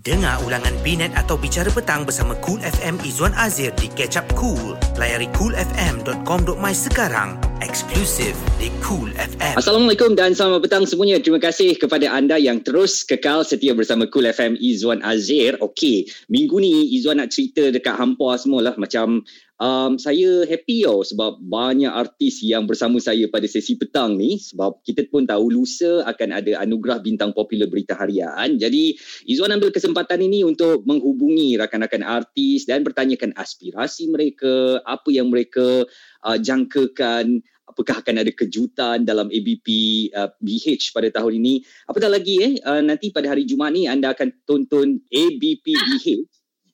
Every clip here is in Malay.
Dengar ulangan Binet atau Bicara Petang bersama Cool FM Izwan Azir di Catch Up Cool. Layari coolfm.com.my sekarang. Eksklusif di Cool FM. Assalamualaikum dan selamat petang semuanya. Terima kasih kepada anda yang terus kekal setia bersama Cool FM Izwan Azir. Okey, minggu ni Izwan nak cerita dekat hampa semua lah. Macam um, saya happy tau sebab banyak artis yang bersama saya pada sesi petang ni sebab kita pun tahu lusa akan ada anugerah bintang popular berita harian. Jadi Izwan ambil kesempatan ini untuk menghubungi rakan-rakan artis dan bertanyakan aspirasi mereka, apa yang mereka uh, jangkakan, apakah akan ada kejutan dalam ABP uh, BH pada tahun ini. Apatah lagi eh uh, nanti pada hari Jumaat ni anda akan tonton ABP BH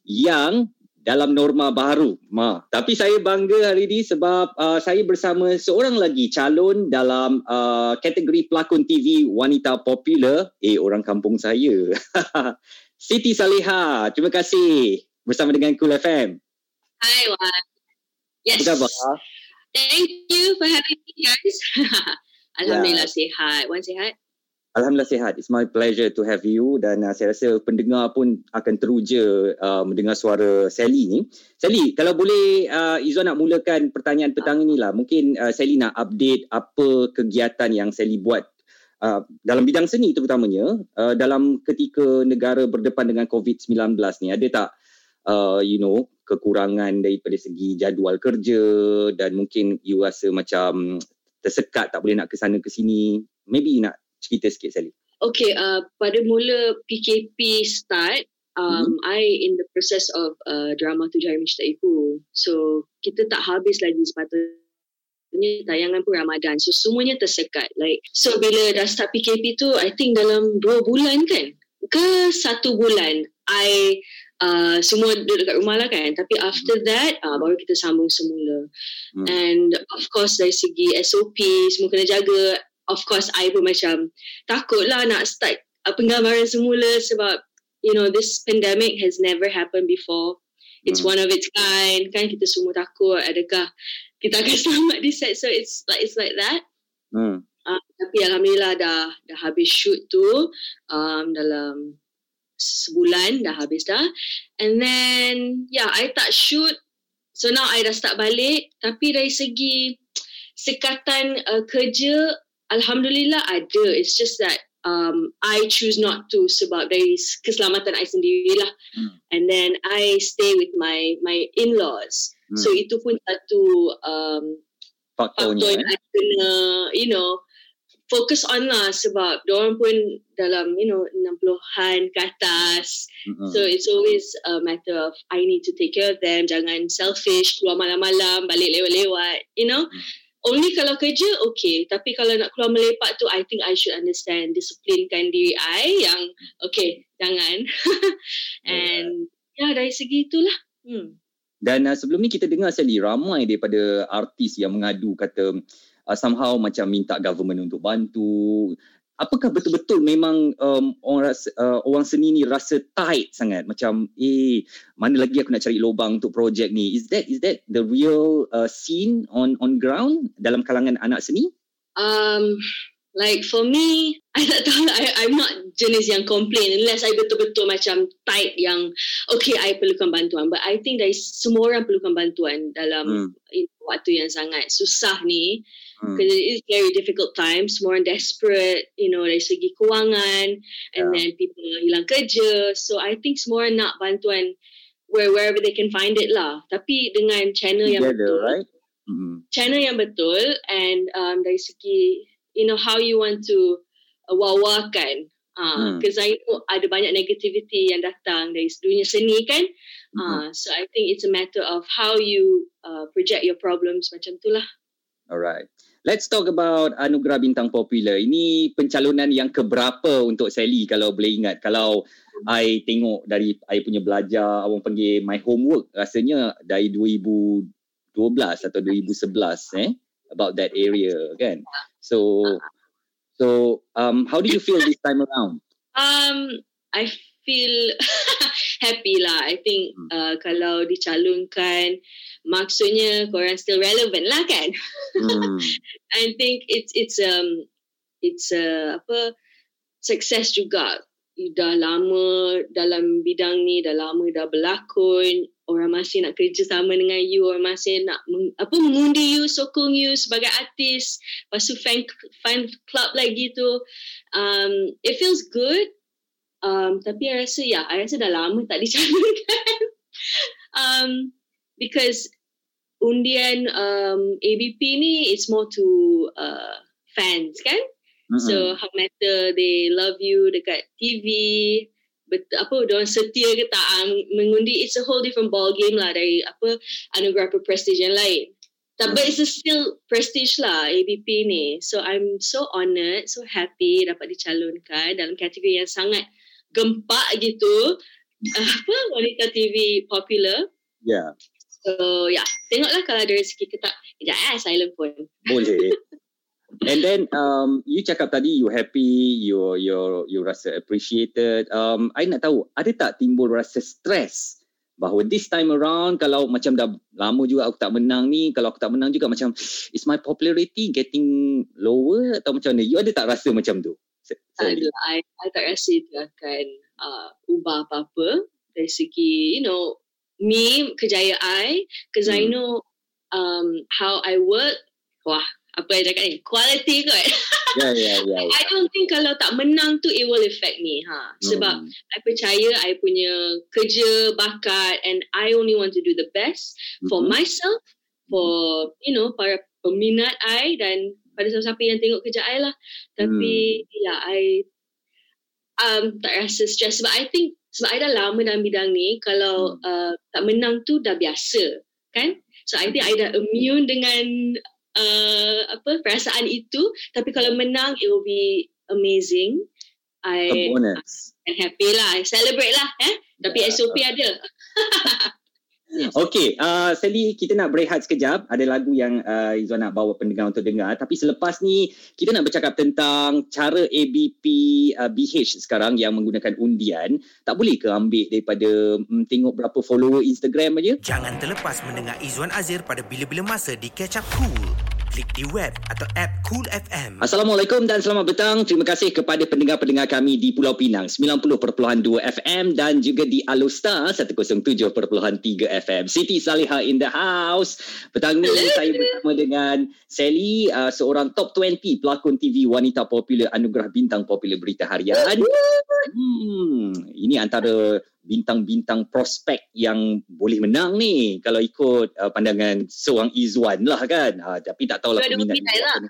yang dalam norma baru. Ma. Tapi saya bangga hari ini sebab uh, saya bersama seorang lagi calon dalam uh, kategori pelakon TV wanita popular. Eh, orang kampung saya. Siti Saleha. Terima kasih bersama dengan Cool FM. Hi, Wan. Yes. Apa khabar? Thank you for having me, guys. Alhamdulillah, sihat. Wan sihat? Alhamdulillah sihat. It's my pleasure to have you dan uh, saya rasa pendengar pun akan teruja uh, mendengar suara Sally ni. Sally, kalau boleh uh, Izzuan nak mulakan pertanyaan petang inilah. Mungkin uh, Sally nak update apa kegiatan yang Sally buat uh, dalam bidang seni terutamanya uh, dalam ketika negara berdepan dengan COVID-19 ni. Ada tak uh, you know kekurangan daripada segi jadual kerja dan mungkin you rasa macam tersekat tak boleh nak ke sana ke sini. Maybe nak cerita sikit Sally. Okay, uh, pada mula PKP start, um, hmm. I in the process of uh, drama tu Jaya Mishta Ibu. So, kita tak habis lagi sepatutnya tayangan pun Ramadan. So, semuanya tersekat. Like, so bila dah start PKP tu, I think dalam dua bulan kan? Ke satu bulan, I uh, semua duduk dekat rumah lah kan. Tapi after hmm. that, uh, baru kita sambung semula. Hmm. And of course dari segi SOP, semua kena jaga of course I pun macam takut lah nak start uh, penggambaran semula sebab you know this pandemic has never happened before. It's hmm. one of its kind. Kan kita semua takut adakah kita akan selamat di set. So it's like it's like that. Hmm. uh, tapi alhamdulillah dah dah habis shoot tu um, dalam sebulan dah habis dah. And then yeah I tak shoot. So now I dah start balik. Tapi dari segi sekatan uh, kerja Alhamdulillah ada. It's just that um, I choose not to sebab dari keselamatan I sendirilah. Hmm. And then I stay with my my in-laws. Hmm. So itu pun satu um, faktor yang eh? I kena, you know, fokus on lah sebab orang pun dalam, you know, 60-an ke atas. Mm-hmm. So it's always a matter of I need to take care of them. Jangan selfish, keluar malam-malam, balik lewat-lewat, you know. Mm only kalau kerja okay. Tapi kalau nak keluar melepak tu I think I should understand disiplinkan diri I yang okay jangan. And ya yeah, dari segi itulah. Hmm. dan uh, sebelum ni kita dengar sekali ramai daripada artis yang mengadu kata uh, somehow macam minta government untuk bantu apakah betul-betul memang um, orang rasa, uh, orang seni ni rasa tight sangat? Macam eh mana lagi aku nak cari lubang untuk projek ni? Is that is that the real uh, scene on on ground dalam kalangan anak seni? Um like for me I tak tahu I, I'm not jenis yang complain unless I betul-betul macam tight yang okay I perlukan bantuan. But I think dari semua orang perlukan bantuan dalam hmm. waktu yang sangat susah ni because hmm. it is very difficult times more desperate you know dari segi kewangan and yeah. then people hilang kerja so I think semua orang nak bantuan where wherever they can find it lah tapi dengan channel Together, yang betul right? mm-hmm. channel yang betul and um, dari segi you know how you want to uh, wawakan because uh, hmm. I know ada banyak negativity yang datang dari dunia seni kan uh, mm-hmm. so I think it's a matter of how you uh, project your problems macam tu lah Alright. Let's talk about Anugerah Bintang Popular. Ini pencalonan yang keberapa untuk Sally kalau boleh ingat. Kalau I tengok dari I punya belajar, awak panggil my homework, rasanya dari 2012 atau 2011 eh about that area kan. So so um how do you feel this time around? Um I feel happy lah. I think hmm. uh, kalau dicalonkan maksudnya korang still relevant lah kan hmm. I think it's it's um it's a apa success juga dah lama dalam bidang ni, dah lama dah berlakon, orang masih nak kerja sama dengan you, orang masih nak meng, apa mengundi you, sokong you sebagai artis, lepas tu fan, fan club lagi tu. Um, it feels good. Um, tapi I rasa, ya, I rasa dah lama tak dicalonkan. um, because undian um, ABP ni, it's more to uh, fans, kan? Mm-hmm. So, how matter they love you dekat TV, betul apa orang setia ke tak um, mengundi it's a whole different ball game lah dari apa anugerah prestige yang lain. Tapi it's a still prestige lah ABP ni. So I'm so honoured so happy dapat dicalonkan dalam kategori yang sangat gempak gitu. Apa wanita TV popular? Yeah so yeah tengoklah kalau ada rezeki ke tak sekejap eh silent phone boleh And then um, you cakap tadi you happy, you you you rasa appreciated. Um, I nak tahu ada tak timbul rasa stress bahawa this time around kalau macam dah lama juga aku tak menang ni, kalau aku tak menang juga macam is my popularity getting lower atau macam mana? You ada tak rasa macam tu? Tak ada. I, I tak rasa itu akan uh, ubah apa-apa dari segi, you know, me, kejayaan I, because hmm. I know um, how I work, wah, apa yang cakap ni quality kot yeah, yeah, yeah, yeah. I don't think kalau tak menang tu it will affect me ha sebab mm. I percaya I punya kerja bakat and I only want to do the best mm-hmm. for myself for you know para peminat I dan pada siapa-siapa yang tengok kerja I lah tapi mm. ya I um, tak rasa stress sebab I think sebab I dah lama dalam bidang ni kalau mm. uh, tak menang tu dah biasa kan? So I think I dah immune dengan uh, apa perasaan itu. Tapi kalau menang it will be amazing. I am happy lah. I celebrate lah eh? Tapi yeah. SOP ada Okay, uh, Sally, kita nak berehat sekejap. Ada lagu yang uh, Izzuan nak bawa pendengar untuk dengar. Tapi selepas ni, kita nak bercakap tentang cara ABP uh, BH sekarang yang menggunakan undian. Tak boleh ke ambil daripada um, tengok berapa follower Instagram aja? Jangan terlepas mendengar Izzuan Azir pada bila-bila masa di Catch Up Cool klik di web atau app Cool FM. Assalamualaikum dan selamat petang. Terima kasih kepada pendengar-pendengar kami di Pulau Pinang 90.2 FM dan juga di Alustar 107.3 FM. Siti Salihah in the house. Petang ni saya bersama dengan Sally, uh, seorang top 20 pelakon TV wanita popular Anugerah Bintang Popular Berita Harian. Hmm, ini antara bintang-bintang prospek yang boleh menang ni kalau ikut uh, pandangan seorang Izwan lah kan. Uh, tapi tak tahulah peminat. Lah.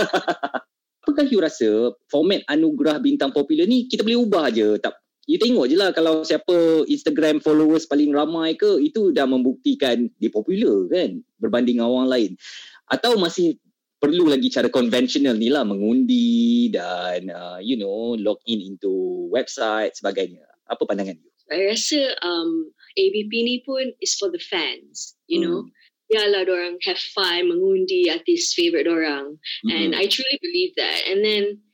Apakah you rasa format anugerah bintang popular ni kita boleh ubah je? Tak You tengok je lah kalau siapa Instagram followers paling ramai ke itu dah membuktikan dia popular kan berbanding orang lain. Atau masih perlu lagi cara konvensional ni lah mengundi dan uh, you know log in into website sebagainya. Apa pandangan you? I rasa um, ABP ni pun is for the fans, you know. Hmm. Biarlah orang have fun mengundi artis favorite orang. Mm-hmm. And I truly believe that. And then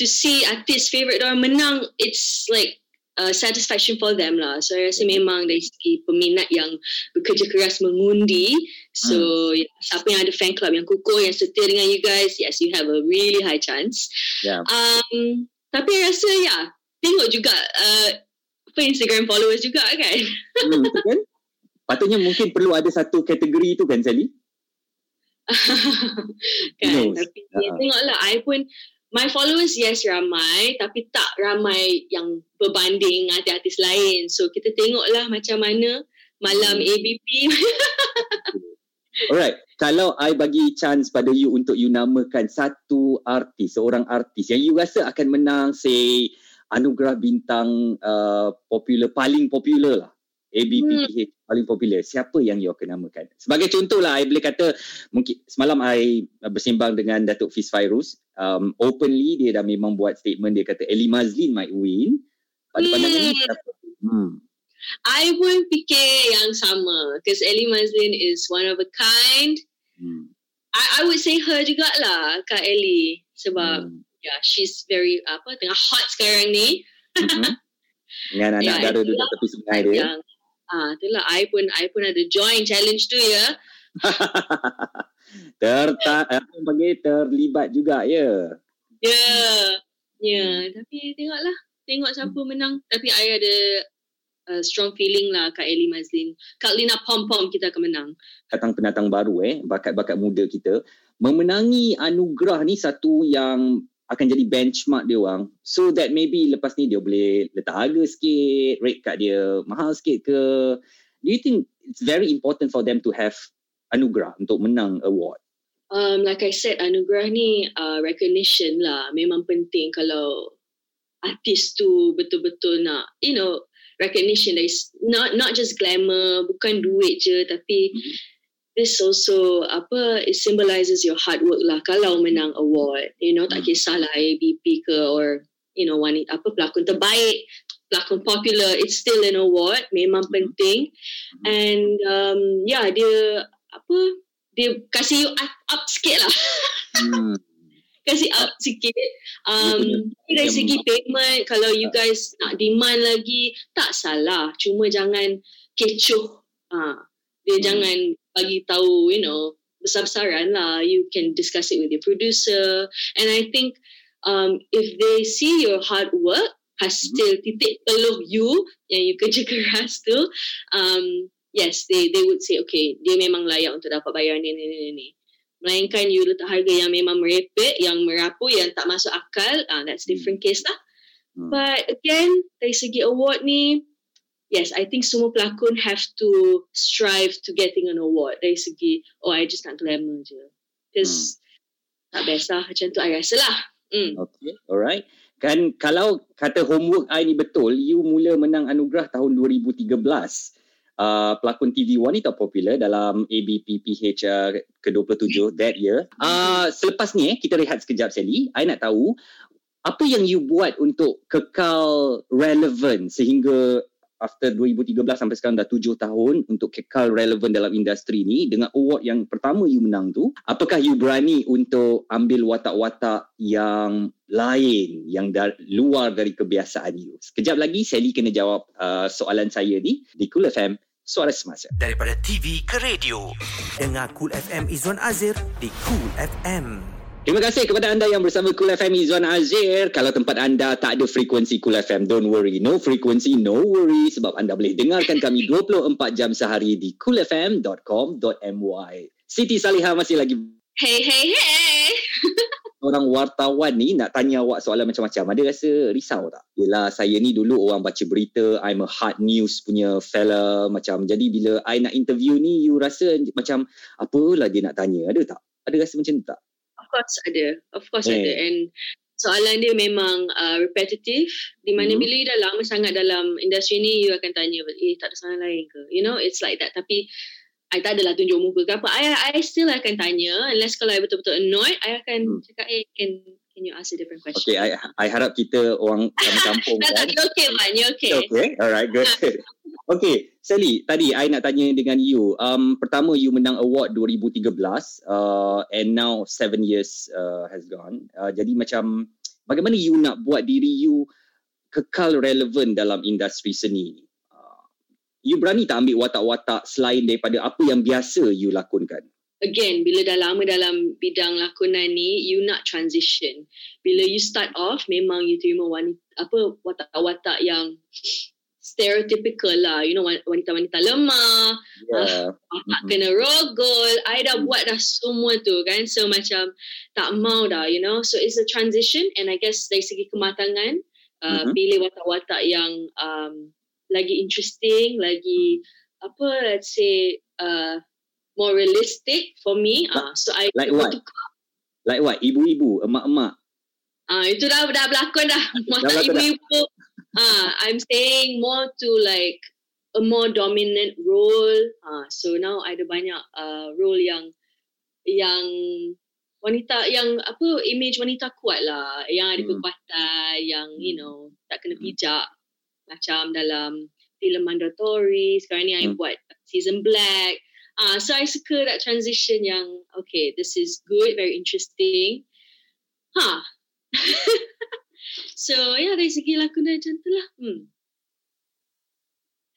to see artis favorite orang menang, it's like uh, satisfaction for them lah. So I rasa memang dari segi peminat yang bekerja keras mengundi. So mm. yeah, siapa yang ada fan club yang kukuh, yang setia dengan you guys, yes, you have a really high chance. Yeah. Um, tapi I rasa ya, yeah, tengok juga uh, apa Instagram followers juga kan. Hmm, kan? Patutnya mungkin perlu ada satu kategori tu kan Sally? kan, no. tapi uh-huh. tengoklah I pun my followers yes ramai tapi tak ramai yang berbanding artis-artis lain. So kita tengoklah macam mana malam hmm. ABP. Alright, kalau I bagi chance pada you untuk you namakan satu artis, seorang artis yang you rasa akan menang say anugerah bintang uh, popular paling popular lah. ABPH hmm. paling popular. Siapa yang you akan namakan? Sebagai contoh lah I boleh kata mungkin semalam I bersembang dengan Datuk Fiz Fairuz. Um, openly dia dah memang buat statement. Dia kata Eli Mazlin might win. Pada hmm. pandangan ni siapa? Hmm. I pun fikir yang sama. Because Eli Mazlin is one of a kind. Hmm. I, I would say her jugalah Kak Eli sebab hmm yeah, she's very apa tengah hot sekarang ni. Mm-hmm. Dengan anak yeah, dara duduk tepi sungai dia. Yang, ah, itulah I pun I pun ada join challenge tu ya. Terta apa panggil terlibat juga ya. Ya. Yeah. Ya, yeah. tapi tengoklah tengok siapa menang. Tapi I ada uh, strong feeling lah Kak Ellie Mazlin. Kak Lina Pom Pom kita akan menang. Datang pendatang baru eh, bakat-bakat muda kita. Memenangi anugerah ni satu yang akan jadi benchmark dia orang. So that maybe lepas ni dia boleh letak harga sikit, rate kat dia mahal sikit ke. Do you think it's very important for them to have anugerah untuk menang award? Um, like I said, anugerah ni uh, recognition lah. Memang penting kalau artis tu betul-betul nak, you know, recognition. Is not not just glamour, bukan duit je, tapi mm-hmm. This also apa, it symbolizes your hard work lah. Kalau menang award, you know, tak mm-hmm. kisahlah ABP ke or you know, wanita, apa pelakon terbaik, pelakon popular, it's still an award. Memang mm-hmm. penting. And um, yeah, dia apa dia kasih you up, up sikit lah. Hmm. kasih up sikit. Um, dari segi payment, kalau you guys nak demand lagi, tak salah. Cuma jangan kecoh. Ha. Dia hmm. jangan bagi tahu, you know, besar-besaran lah. You can discuss it with your producer. And I think um, if they see your hard work, has hmm. still titik peluh you yang you kerja keras tu, um, yes, they they would say, okay, dia memang layak untuk dapat bayar ni, ni, ni, ni. Melainkan you letak harga yang memang merepek, yang merapu, yang tak masuk akal, uh, that's different case lah. Hmm. But again, dari segi award ni, yes, I think semua pelakon have to strive to getting an award. Dari segi, oh, I just nak glamour je. Because hmm. tak best lah, macam tu I rasa lah. Hmm. Okay, alright. Kan kalau kata homework I ni betul, you mula menang anugerah tahun 2013 uh, pelakon TV wanita popular dalam ABPPH uh, ke-27 that year. Uh, selepas ni eh, kita rehat sekejap Sally. I nak tahu apa yang you buat untuk kekal relevant sehingga after 2013 sampai sekarang dah tujuh tahun untuk kekal relevan dalam industri ni dengan award yang pertama you menang tu apakah you berani untuk ambil watak-watak yang lain yang dar- luar dari kebiasaan you sekejap lagi Sally kena jawab uh, soalan saya ni di Cool FM suara semasa. Daripada TV ke radio, dengar Cool FM Izwan Azir di Cool FM. Terima kasih kepada anda yang bersama Cool FM Izwan Azir. Kalau tempat anda tak ada frekuensi Cool FM, don't worry. No frekuensi, no worry. Sebab anda boleh dengarkan kami 24 jam sehari di coolfm.com.my. Siti Salihah masih lagi. Hey, hey, hey. orang wartawan ni nak tanya awak soalan macam-macam. Ada rasa risau tak? Yelah, saya ni dulu orang baca berita, I'm a hard news punya fella macam. Jadi bila I nak interview ni, you rasa macam apalah dia nak tanya. Ada tak? Ada rasa macam tu tak? Of course ada. Of course eh. ada. And soalan dia memang uh, repetitive. Di mana hmm. bila you dah lama sangat dalam industri ni, you akan tanya, eh tak ada soalan lain ke? You know, it's like that. Tapi I tak adalah tunjuk muka ke apa. I, I still akan tanya. Unless kalau I betul-betul annoyed, I akan hmm. cakap, eh, can can you ask a different question? Okay, I, I harap kita orang kampung kan. okay, man. You okay. Okay, alright, good. okay, Sally, tadi I nak tanya dengan you. Um, pertama, you menang award 2013 uh, and now seven years uh, has gone. Uh, jadi macam, bagaimana you nak buat diri you kekal relevan dalam industri seni ni? you berani tak ambil watak-watak selain daripada apa yang biasa you lakonkan? Again, bila dah lama dalam bidang lakonan ni, you nak transition. Bila you start off, memang you terima wanita, apa watak-watak yang stereotypical lah. You know, wanita-wanita lemah, yeah. uh, mm-hmm. kena rogol. I dah buat dah semua tu kan. So macam tak mau dah, you know. So it's a transition and I guess dari segi kematangan, uh, mm-hmm. pilih watak-watak yang um, lagi interesting, lagi apa let's say uh, more realistic for me. Ah, uh, so I like what? Tukar. Like what? Ibu-ibu, emak-emak. Ah, uh, itu dah dah berlakon dah. Mata ibu-ibu. Ah, uh, I'm saying more to like a more dominant role. Ah, uh, so now ada banyak uh, role yang yang wanita yang apa image wanita kuat lah yang ada hmm. kekuatan yang you hmm. know tak kena pijak macam dalam filem mandatory sekarang ni hmm. I buat season black uh, so I suka that transition yang okay this is good very interesting. Ha. Huh. so yeah, dari segi lakonan macam tu lah. Hmm.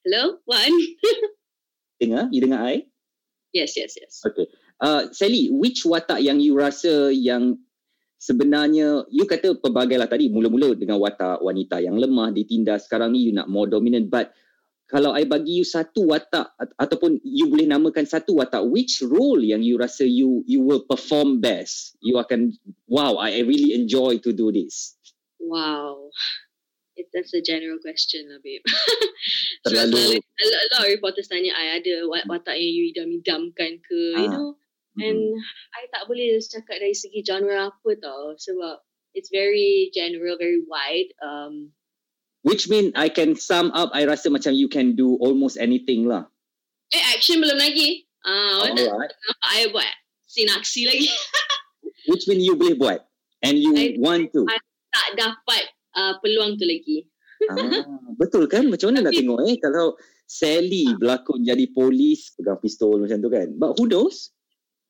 hello Wan? Dengar? You dengar I? Yes yes yes. Okay. Uh, Sally which watak yang you rasa yang sebenarnya you kata pelbagai lah tadi mula-mula dengan watak wanita yang lemah ditindas sekarang ni you nak more dominant but kalau I bagi you satu watak ataupun you boleh namakan satu watak which role yang you rasa you you will perform best you akan wow I, I really enjoy to do this. Wow. It, that's a general question lah babe. Terlalu. So, a, lot, a lot of reporters tanya I ada watak yang you idam-idamkan ke? Ah. you know and mm-hmm. I tak boleh cakap dari segi genre apa tau sebab it's very general very wide. Um Which mean I can sum up, I rasa macam you can do almost anything lah. Eh, action belum lagi. Ah, uh, Alright. I buat sinaksi lagi. Which mean you boleh buat? And you I, want to? I tak dapat uh, peluang tu lagi. ah, betul kan? Macam mana nak tengok eh kalau Sally ah. berlakon jadi polis pegang pistol macam tu kan? But who knows?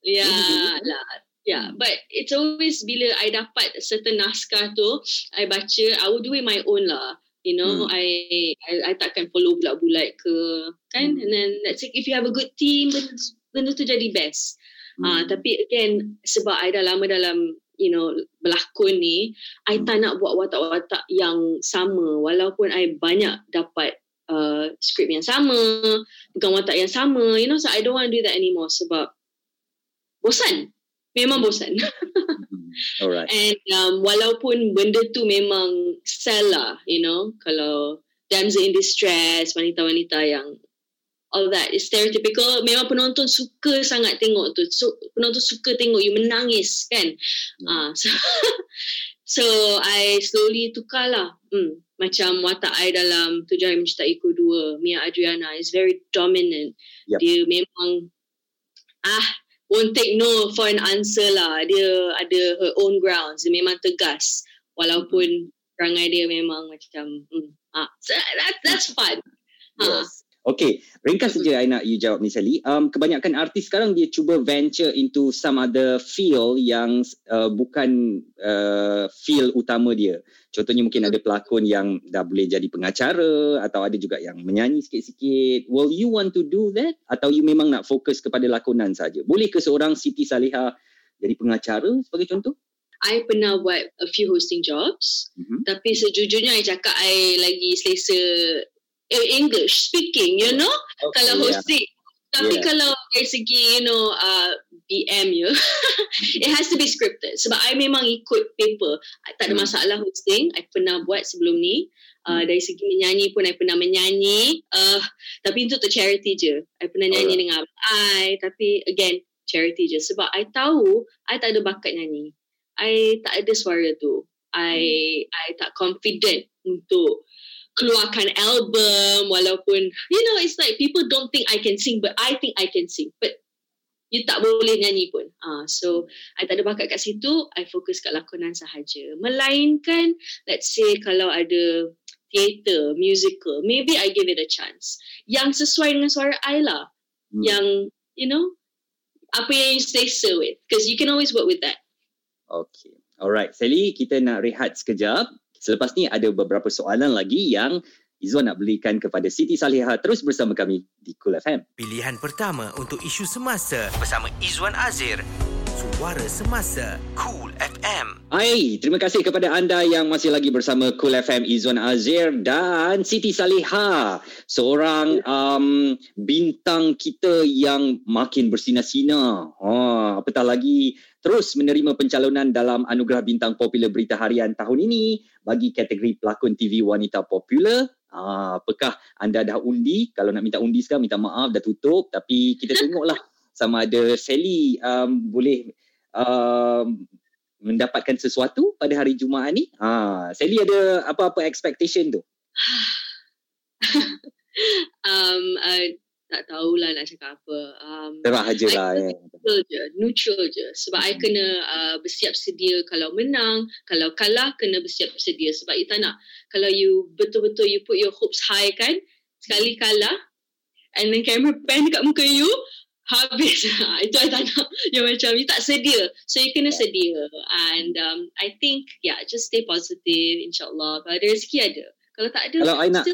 Ya yeah, lah. Yeah, but it's always bila I dapat certain naskah tu, I baca, I will do it my own lah. You know, hmm. I, I I takkan follow bulat-bulat ke kan? Hmm. And then let's say if you have a good team, benda, benda tu jadi best. Hmm. Uh, tapi again, sebab I dah lama dalam you know berlakon ni, I tak nak buat watak-watak yang sama walaupun I banyak dapat uh, skrip yang sama, bukan watak yang sama, you know, so I don't want to do that anymore sebab bosan. Memang bosan. Alright. And um, walaupun benda tu memang sell lah, you know, kalau damsel in distress, wanita-wanita yang all that is stereotypical, memang penonton suka sangat tengok tu. So, penonton suka tengok you menangis, kan? Hmm. Uh, so, so, I slowly tukar lah. Hmm. Macam watak I dalam Tujuh Hari Mencintaiku dua, Mia Adriana is very dominant. Yep. Dia memang ah won't take no for an answer lah. Dia ada her own grounds. Dia memang tegas. Walaupun perangai dia memang macam, hmm, ah, so that, that's fun. Ha. Okay, ringkas saja I nak you jawab ni Sally. Um, kebanyakan artis sekarang dia cuba venture into some other field yang uh, bukan uh, field utama dia. Contohnya mungkin ada pelakon yang dah boleh jadi pengacara atau ada juga yang menyanyi sikit-sikit. Will you want to do that? Atau you memang nak fokus kepada lakonan saja? Boleh ke seorang Siti Saleha jadi pengacara sebagai contoh? I pernah buat a few hosting jobs. Mm-hmm. Tapi sejujurnya I cakap I lagi selesa uh, English speaking, you know, okay, kalau hosting. Yeah. Tapi yeah. kalau dari segi, you know, uh, BM you, it has to be scripted. Sebab I memang ikut paper. I tak ada hmm. masalah hosting. I pernah buat sebelum ni. Uh, dari segi menyanyi pun I pernah menyanyi. Uh, tapi untuk tu charity je. I pernah nyanyi oh, dengan I. Tapi again, charity je. Sebab I tahu I tak ada bakat nyanyi. I tak ada suara tu. I hmm. I tak confident untuk keluarkan album walaupun you know it's like people don't think I can sing but I think I can sing. But you tak boleh nyanyi pun. Ah uh, so I tak ada bakat kat situ I fokus kat lakonan sahaja. Melainkan let's say kalau ada theater musical maybe I give it a chance. Yang sesuai dengan suara I lah. Hmm. yang you know apa yang you stay so with. Because you can always work with that. Okay. Alright Sally kita nak rehat sekejap Selepas ni ada beberapa soalan lagi yang Izzuan nak belikan kepada Siti Saliha terus bersama kami di Cool FM. Pilihan pertama untuk isu semasa bersama Izzuan Azir. Suara Semasa Cool FM. Hai, terima kasih kepada anda yang masih lagi bersama Cool FM Izzuan Azir dan Siti Saliha, seorang um, bintang kita yang makin bersinar-sinar. Ha, apatah lagi terus menerima pencalonan dalam Anugerah Bintang Popular Berita Harian tahun ini bagi kategori pelakon TV wanita popular. Ha, apakah anda dah undi? Kalau nak minta undi sekarang, minta maaf dah tutup. Tapi kita tengoklah sama ada Sally um, boleh um, mendapatkan sesuatu pada hari Jumaat ni. Ha, Sally ada apa-apa expectation tu? um, uh, tak tahulah nak cakap apa. Um, Terah je lah. Ya. Neutral je. Neutral je. Sebab hmm. I kena uh, bersiap sedia kalau menang. Kalau kalah, kena bersiap sedia. Sebab you tak nak. Kalau you betul-betul you put your hopes high kan. Sekali kalah. And then camera pan dekat muka you habis. Itu I tak nak. Yang macam you tak sedia. So you kena sedia. And um, I think yeah just stay positive insyaallah. Kalau ada rezeki ada. Kalau tak ada kalau I nak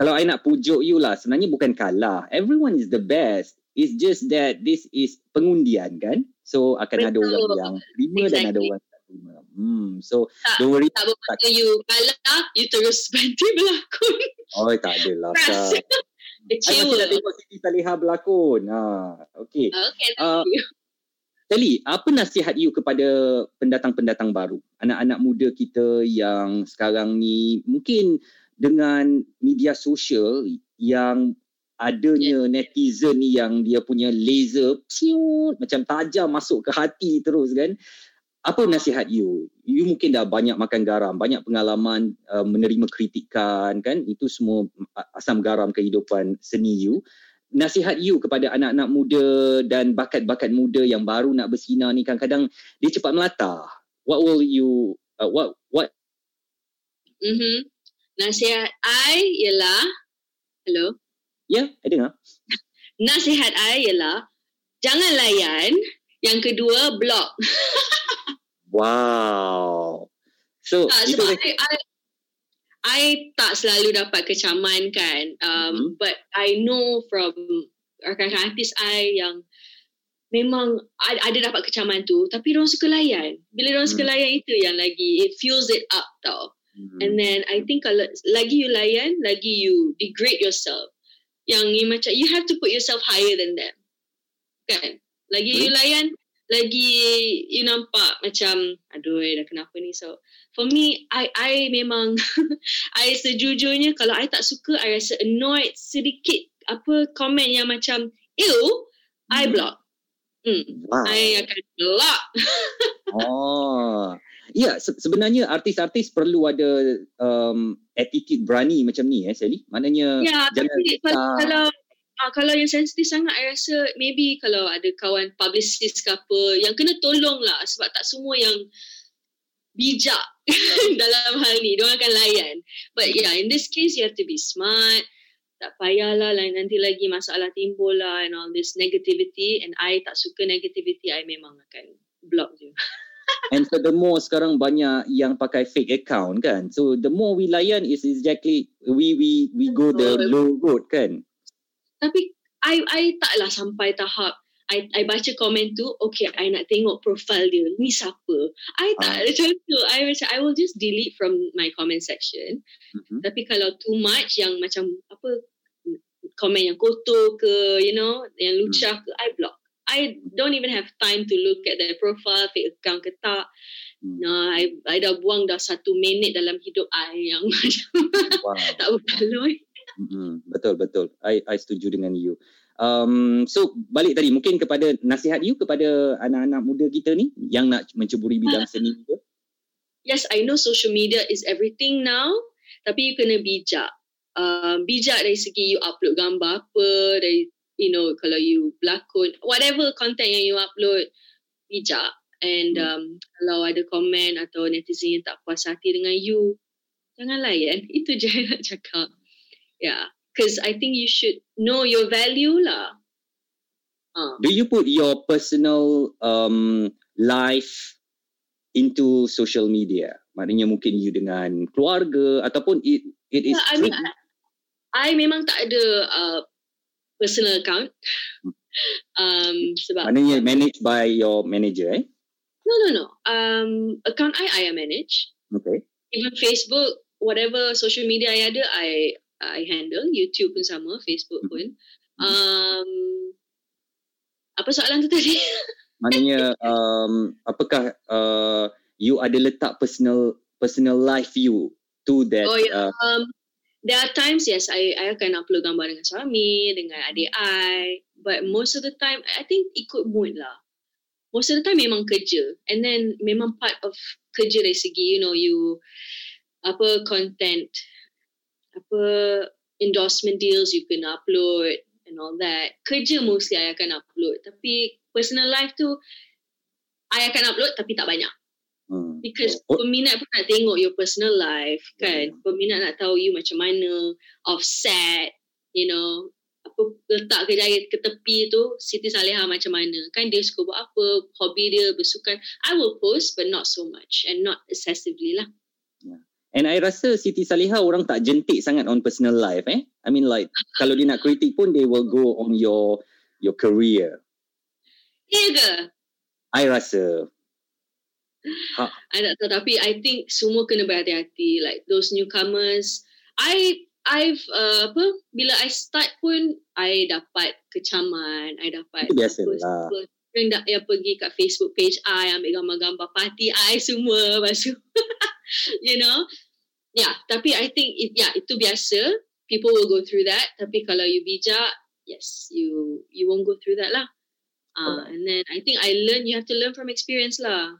kalau I nak pujuk you lah sebenarnya bukan kalah. Everyone is the best. It's just that this is pengundian kan? So akan Betul. ada orang yang terima exactly. dan ada orang tak terima. Hmm, so Tak, don't worry. Tak bermakna you. Kalah, you terus berhenti berlakon. Oh, tak ada lah. I kecewa. masih nak tengok Siti Salihah berlakon. Ha, okay. Okay, you. Sally, apa nasihat you kepada pendatang-pendatang baru? Anak-anak muda kita yang sekarang ni mungkin dengan media sosial yang adanya netizen ni yang dia punya laser piut, macam tajam masuk ke hati terus kan. Apa nasihat you? You mungkin dah banyak makan garam, banyak pengalaman uh, menerima kritikan kan. Itu semua asam garam kehidupan seni you nasihat you kepada anak-anak muda dan bakat-bakat muda yang baru nak bersinar ni kadang-kadang dia cepat melata. What will you uh, what what Mm-hmm. Nasihat I ialah, hello? ya, yeah, I dengar. Nasihat I ialah, jangan layan. Yang kedua, block. Wow. So Tak, itu sebab I, I, I tak selalu dapat kecaman kan. Um, Mhm. But I know from rakan-rakan artis I yang memang ada, dapat kecaman tu. Tapi diorang suka layan. Bila diorang suka Hmm. layan itu yang lagi, it fuels it up tau. Hmm. And then I think kalau lagi you layan, lagi you degrade yourself. Yang you macam, you have to put yourself higher than them. Kan? Lagi you layan, lagi you nampak macam, aduh dah kenapa ni. So, for me, I I memang, I sejujurnya kalau I tak suka, I rasa annoyed sedikit apa komen yang macam, ew, I Hmm. block. Hmm. Wow. I akan block. Oh. Ya, se- sebenarnya artis-artis perlu ada um, attitude berani macam ni eh Sally. Maknanya Ya, jangan tapi kalau, kalau ah, kalau yang sensitif sangat, I rasa maybe kalau ada kawan publicist ke apa, yang kena tolong lah sebab tak semua yang bijak dalam hal ni. Diorang akan layan. But yeah, in this case, you have to be smart. Tak payahlah lah nanti lagi masalah timbul lah and all this negativity. And I tak suka negativity, I memang akan block je. And furthermore sekarang banyak yang pakai fake account kan. So the more we layan is exactly we we we go the low road kan. Tapi I I taklah sampai tahap I I baca komen tu okay I nak tengok profile dia ni siapa I tak Ah. ada macam tu I macam I will just delete from my comment section Mhm. tapi kalau too much yang macam apa komen yang kotor ke you know yang lucah ke I block I don't even have time to look at their profile fake account ke tak Hmm. Nah, I, I dah buang dah satu minit dalam hidup I yang macam Wow. tak berbaloi. Mm-mm. Betul betul. I I setuju dengan you. Um, so balik tadi mungkin kepada nasihat you kepada anak-anak muda kita ni yang nak menceburi bidang seni tu. yes, I know social media is everything now, tapi you kena bijak. Uh, bijak dari segi you upload gambar apa, dari, you know, kalau you berlakon, whatever content yang you upload, bijak. And Hmm. um, kalau ada komen atau netizen yang tak puas hati dengan you, jangan layan. Itu je yang nak cakap. Yeah. Because I think you should know your value lah. Uh. Do you put your personal um, life into social media? Maknanya mungkin you dengan keluarga ataupun it it is Yeah, I mean, strict- I memang tak ada uh, personal account. um, sebab maknanya managed by your manager eh? no no no. Um, account I I manage. Okay. Even Facebook, whatever social media I ada, I I handle. YouTube pun sama, Facebook pun. Um, apa soalan tu tadi? Maknanya um, apakah uh, you ada letak personal personal life you to that Oh, ya. uh, Um, there are times yes, I I akan upload gambar dengan suami, dengan adik I. But most of the time, I think ikut mood lah. Most of the time memang kerja. And then memang part of kerja dari segi, you know, you apa content, apa endorsement deals you can upload and all that. Kerja mostly I akan upload. Tapi personal life tu, I akan upload tapi tak banyak. hmm. Because Oh, peminat pun nak tengok your personal life kan. Peminat nak tahu you macam mana, offset, you know, apa letak kejayaan ke tepi tu, Siti Salihah macam mana. Kan dia suka buat apa, hobi dia, bersukan. I will post but not so much and not excessively lah. And I rasa Siti Salihah orang tak jentik sangat on personal life eh. I mean like kalau dia nak kritik pun they will go on your your career. Ya ke? I rasa. Ha. I tak tahu tapi I think semua kena berhati-hati like those newcomers. I I've uh, apa bila I start pun I dapat kecaman, I dapat Itu biasa apa, yang, dah, yang pergi kat Facebook page I ambil gambar-gambar party I semua. Lepas tu you know? Yeah tapi I think it, yeah itu biasa. People will go through that. Tapi kalau you bijak yes you you won't go through that lah. Uh, and then I think I learn you have to learn from experience lah.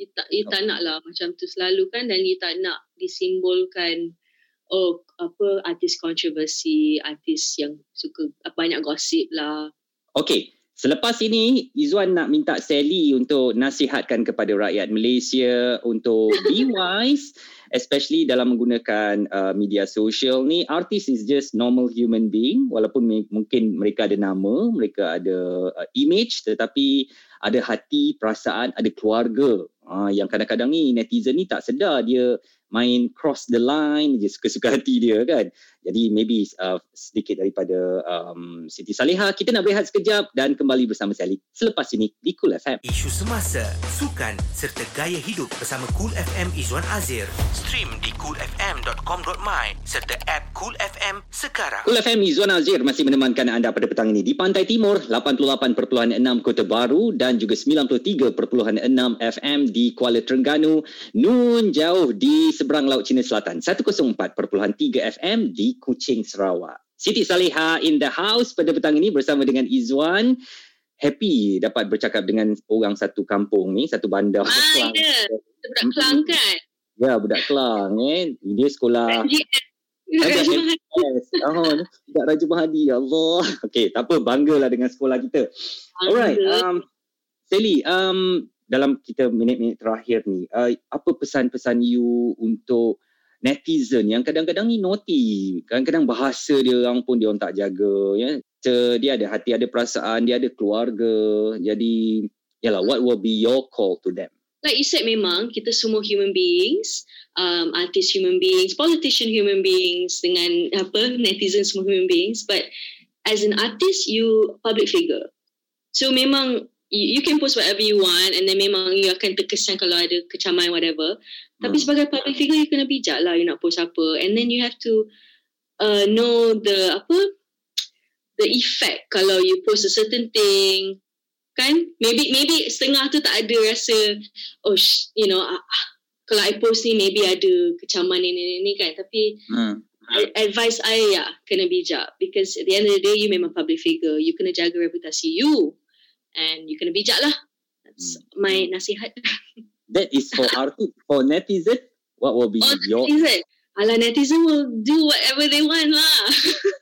You tak, you tak nak lah macam tu selalu kan dan you tak nak disimbolkan oh apa artis kontroversi artis yang suka banyak gosip lah. Okey, selepas ini Izzuan nak minta Sally untuk nasihatkan kepada rakyat Malaysia untuk be wise especially dalam menggunakan uh, media sosial ni artis is just normal human being walaupun me- mungkin mereka ada nama, mereka ada uh, image tetapi ada hati, perasaan, ada keluarga. Uh, yang kadang-kadang ni netizen ni tak sedar dia main cross the line je suka-suka hati dia kan. Jadi maybe uh, sedikit daripada um, Siti Saleha. Kita nak berehat sekejap dan kembali bersama Sally selepas ini di Cool FM. Isu semasa, sukan serta gaya hidup bersama Cool FM Izwan Azir. Stream di coolfm.com.my serta app Cool FM sekarang. Cool FM Izzuan Azir masih menemankan anda pada petang ini di Pantai Timur 88.6 Kota Baru dan juga 93.6 FM di Kuala Terengganu, Nun jauh di seberang Laut Cina Selatan, 104.3 FM di Kuching Sarawak. Siti Saleha in the house pada petang ini bersama dengan Izzuan. Happy dapat bercakap dengan orang satu kampung ni, satu bandar. ah ya budak Mm-mm. Kelang kan Ya, budak Kelang eh. Dia sekolah Raja. Yes. Oh, tidak Raja Mahadi. Ya Allah. Okey, tak apa. Banggalah dengan sekolah kita. Alright. Um, Sally, um, dalam kita minit-minit terakhir ni, uh, apa pesan-pesan you untuk netizen yang kadang-kadang ni naughty. Kadang-kadang bahasa dia orang pun dia orang tak jaga. Ya. Dia ada hati, ada perasaan, dia ada keluarga. Jadi, yalah, what will be your call to them? like you said memang kita semua human beings um, artis human beings politician human beings dengan apa netizen semua human beings but as an artist you public figure so memang you, you can post whatever you want and then memang you akan terkesan kalau ada kecaman whatever. Tapi Hmm. sebagai public figure you kena bijak lah you nak post apa. And then you have to uh, know the apa the effect kalau you post a certain thing kan? Maybe maybe setengah tu tak ada rasa oh sh- you know ah, ah, kalau I post ni maybe ada kecaman ni ni ni kan? Tapi Hmm. Advice I ya kena bijak. Because at the end of the day you memang public figure. You kena jaga reputasi you and you kena bijak lah. That's my nasihat. That is for artist. For netizen, what will be oh your netizen. Alah netizen will do whatever they want lah.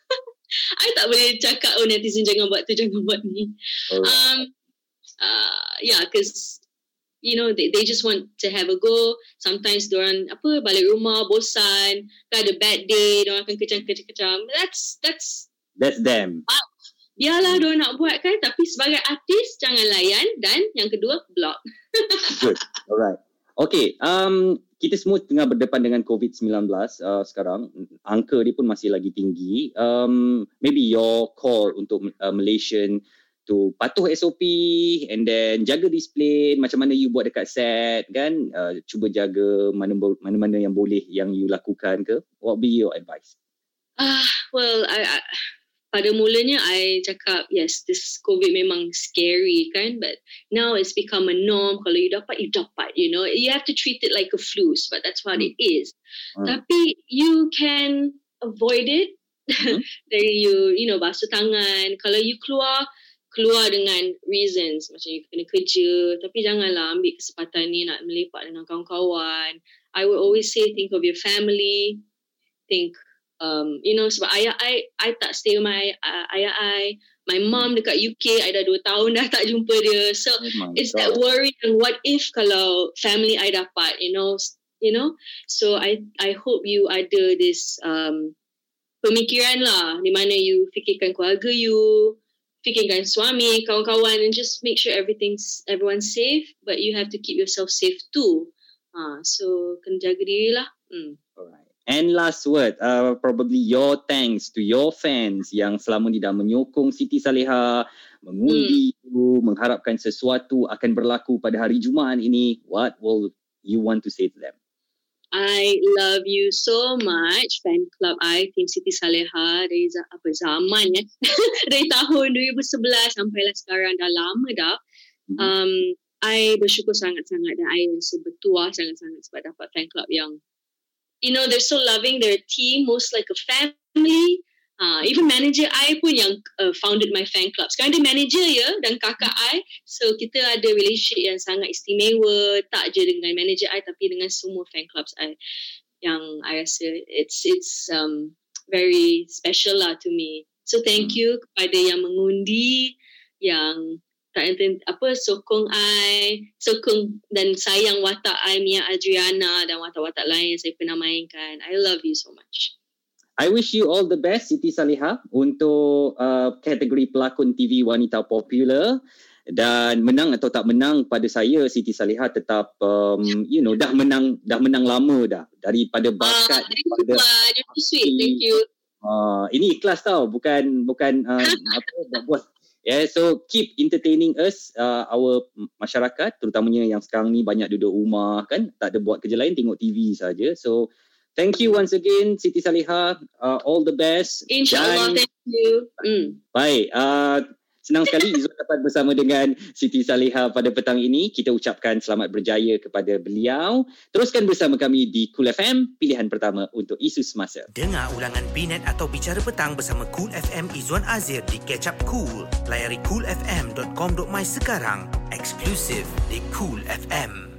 I tak boleh cakap oh netizen jangan buat tu jangan buat ni. Alright. um uh yeah because you know they, they just want to have a go. Sometimes diorang apa balik rumah bosan. Kan ada bad day diorang akan kecam-kecam that's that's That's them. Biarlah diorang nak buat kan tapi sebagai artis jangan layan dan yang kedua block Alright. Okay, um, kita semua tengah berdepan dengan COVID-19 uh, sekarang. Angka dia pun masih lagi tinggi. Um, maybe your call untuk uh, Malaysian to patuh SOP and then jaga disiplin macam mana you buat dekat set kan uh, cuba jaga mana mana-mana yang boleh yang you lakukan ke what be your advice ah well I, I pada mulanya I cakap yes this COVID memang scary kan? But now it's become a norm. Kalau you dapat you dapat you know? You have to treat it like a flu but that's what it is. Hmm. tapi you can avoid it. Hmm. dari you you know basuh tangan. Kalau you keluar keluar dengan reasons. Macam you kena kerja. Tapi janganlah ambil kesempatan ni nak melepak dengan kawan-kawan. I would always say think of your family. Think um, you know sebab ayah I I tak stay with my uh, ayah I. My mom dekat UK I dah 2 tahun dah tak jumpa dia. So Memang it's kau- that worry and what if kalau family I dapat you know you know? So I I hope you ada this um pemikiran lah di mana you fikirkan keluarga you fikirkan suami kawan-kawan and just make sure everything's everyone's safe but you have to keep yourself safe too. Ah so kena jaga diri lah. Hmm. Alright. And last word, uh, probably your thanks to your fans yang selama ni dah menyokong Siti Saleha, mengundi hmm. mengharapkan sesuatu akan berlaku pada hari Jumaat ini. What will you want to say to them? I love you so much, fan club I, Team Siti Saleha dari apa zaman ya, dari tahun 2011 sampai lah sekarang dah lama dah. Hmm. Um, I bersyukur sangat-sangat dan I rasa bertuah sangat-sangat sebab dapat fan club yang you know they're so loving. Their team most like a family. Uh, even manager I pun yang uh, founded my fan club. Sekarang dia manager ya dan kakak I. So kita ada relationship yang sangat istimewa tak je dengan manager I tapi dengan semua fan clubs I. Yang I rasa it's it's um very special lah to me. So thank hmm. you kepada yang mengundi yang apa sokong I sokong dan sayang watak I Mia Adriana dan watak-watak lain yang saya pernah mainkan. I love you so much. I wish you all the best Siti Saliha untuk uh, kategori pelakon TV wanita popular. Dan menang atau tak menang pada saya Siti Saliha tetap um, you know dah menang dah menang lama dah daripada bakat uh, daripada sweet thank you. Uh, ini ikhlas tau bukan bukan uh, apa buat Yeah, so keep entertaining us, uh, our masyarakat, terutamanya yang sekarang ni banyak duduk rumah kan, tak ada buat kerja lain, tengok TV saja. So thank you once again, Siti Saliha. Uh, all the best. InsyaAllah, thank you. Mm. Baik, uh, Senang sekali Izzuan dapat bersama dengan Siti Saliha pada petang ini. Kita ucapkan selamat berjaya kepada beliau. Teruskan bersama kami di Cool FM, pilihan pertama untuk isu semasa. Dengar ulangan Binet atau Bicara Petang bersama Cool FM Izzuan Azir di Catch Up Cool. Layari coolfm.com.my sekarang. Eksklusif di Cool FM.